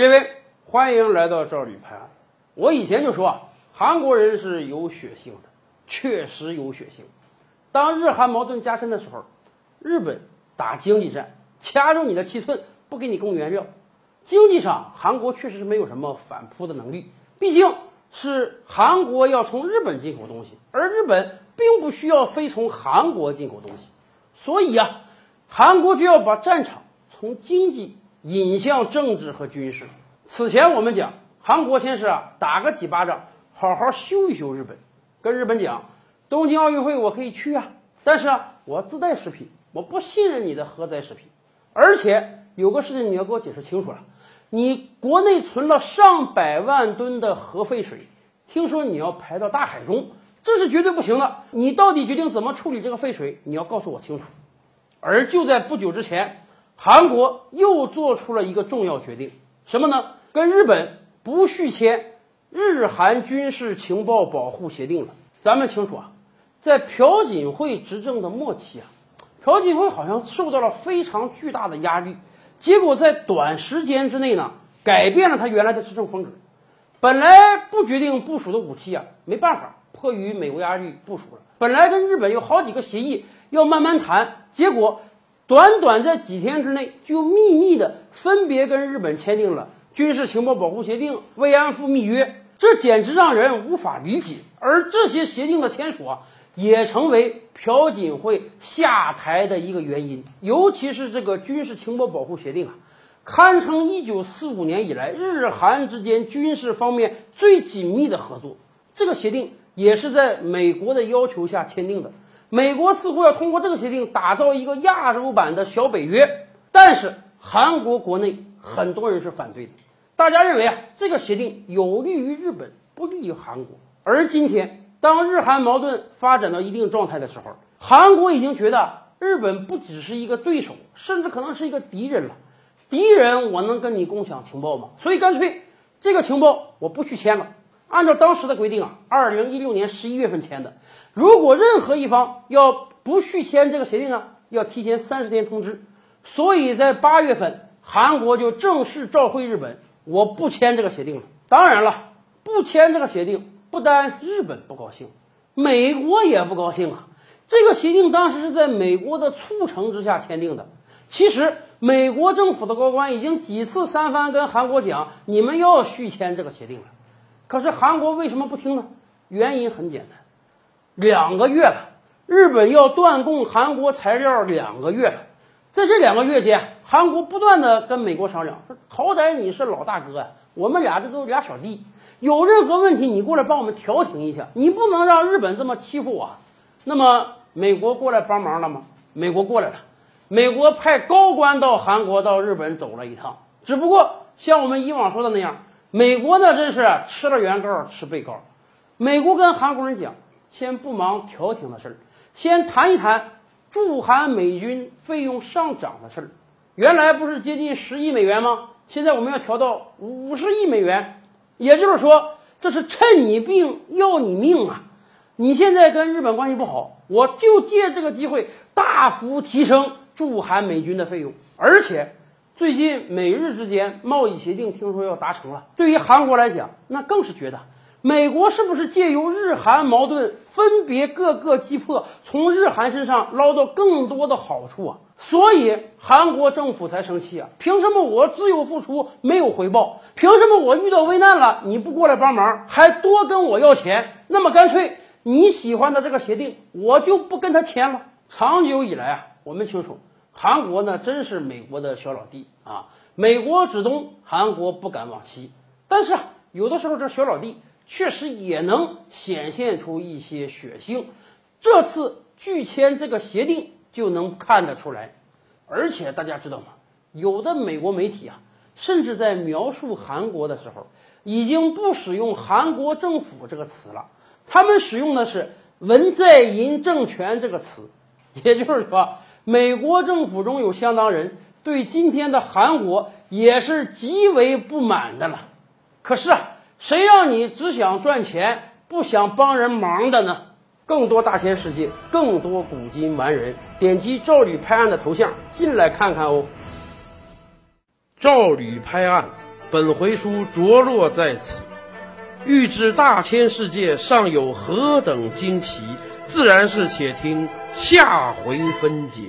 列位，欢迎来到赵吕拍案。我以前就说啊，韩国人是有血性的，确实有血性。当日韩矛盾加深的时候，日本打经济战，掐住你的七寸，不给你供原料。经济上，韩国确实是没有什么反扑的能力，毕竟是韩国要从日本进口东西，而日本并不需要非从韩国进口东西，所以啊，韩国就要把战场从经济引向政治和军事。此前我们讲，韩国先是啊打个几巴掌，好好修一修日本，跟日本讲，东京奥运会我可以去啊，但是啊我自带食品，我不信任你的核灾食品，而且有个事情你要给我解释清楚了。你国内存了上百万吨的核废水，听说你要排到大海中，这是绝对不行的。你到底决定怎么处理这个废水？你要告诉我清楚。而就在不久之前，韩国又做出了一个重要决定，什么呢？跟日本不续签日韩军事情报保护协定了。咱们清楚啊，在朴槿惠执政的末期啊，朴槿惠好像受到了非常巨大的压力。结果在短时间之内呢，改变了他原来的执政风格。本来不决定部署的武器啊，没办法，迫于美国压力部署了。本来跟日本有好几个协议要慢慢谈，结果短短在几天之内就秘密的分别跟日本签订了军事情报保护协定、慰安妇密约，这简直让人无法理解。而这些协定的签署啊。也成为朴槿惠下台的一个原因，尤其是这个军事情报保护协定啊，堪称一九四五年以来日韩之间军事方面最紧密的合作。这个协定也是在美国的要求下签订的。美国似乎要通过这个协定打造一个亚洲版的小北约，但是韩国国内很多人是反对的。大家认为啊，这个协定有利于日本，不利于韩国。而今天。当日韩矛盾发展到一定状态的时候，韩国已经觉得日本不只是一个对手，甚至可能是一个敌人了。敌人我能跟你共享情报吗？所以干脆这个情报我不去签了。按照当时的规定啊，二零一六年十一月份签的。如果任何一方要不续签这个协定呢，要提前三十天通知。所以在八月份，韩国就正式召回日本，我不签这个协定了。当然了，不签这个协定。不单日本不高兴，美国也不高兴啊！这个协定当时是在美国的促成之下签订的。其实，美国政府的高官已经几次三番跟韩国讲，你们要续签这个协定了。可是韩国为什么不听呢？原因很简单，两个月了，日本要断供韩国材料两个月了。在这两个月间，韩国不断的跟美国商量，说好歹你是老大哥呀，我们俩这都俩小弟。有任何问题，你过来帮我们调停一下，你不能让日本这么欺负我。那么美国过来帮忙了吗？美国过来了，美国派高官到韩国、到日本走了一趟。只不过像我们以往说的那样，美国呢真是吃了原告吃被告。美国跟韩国人讲，先不忙调停的事儿，先谈一谈驻韩美军费用上涨的事儿。原来不是接近十亿美元吗？现在我们要调到五十亿美元。也就是说，这是趁你病要你命啊！你现在跟日本关系不好，我就借这个机会大幅提升驻韩美军的费用。而且，最近美日之间贸易协定听说要达成了，对于韩国来讲，那更是觉得。美国是不是借由日韩矛盾分别各个击破，从日韩身上捞到更多的好处啊？所以韩国政府才生气啊！凭什么我只有付出没有回报？凭什么我遇到危难了你不过来帮忙，还多跟我要钱？那么干脆你喜欢的这个协定我就不跟他签了。长久以来啊，我们清楚，韩国呢真是美国的小老弟啊，美国指东，韩国不敢往西。但是啊，有的时候这小老弟。确实也能显现出一些血性，这次拒签这个协定就能看得出来。而且大家知道吗？有的美国媒体啊，甚至在描述韩国的时候，已经不使用“韩国政府”这个词了，他们使用的是“文在寅政权”这个词。也就是说，美国政府中有相当人对今天的韩国也是极为不满的了。可是啊。谁让你只想赚钱，不想帮人忙的呢？更多大千世界，更多古今完人，点击赵吕拍案的头像进来看看哦。赵吕拍案，本回书着落在此。欲知大千世界尚有何等惊奇，自然是且听下回分解。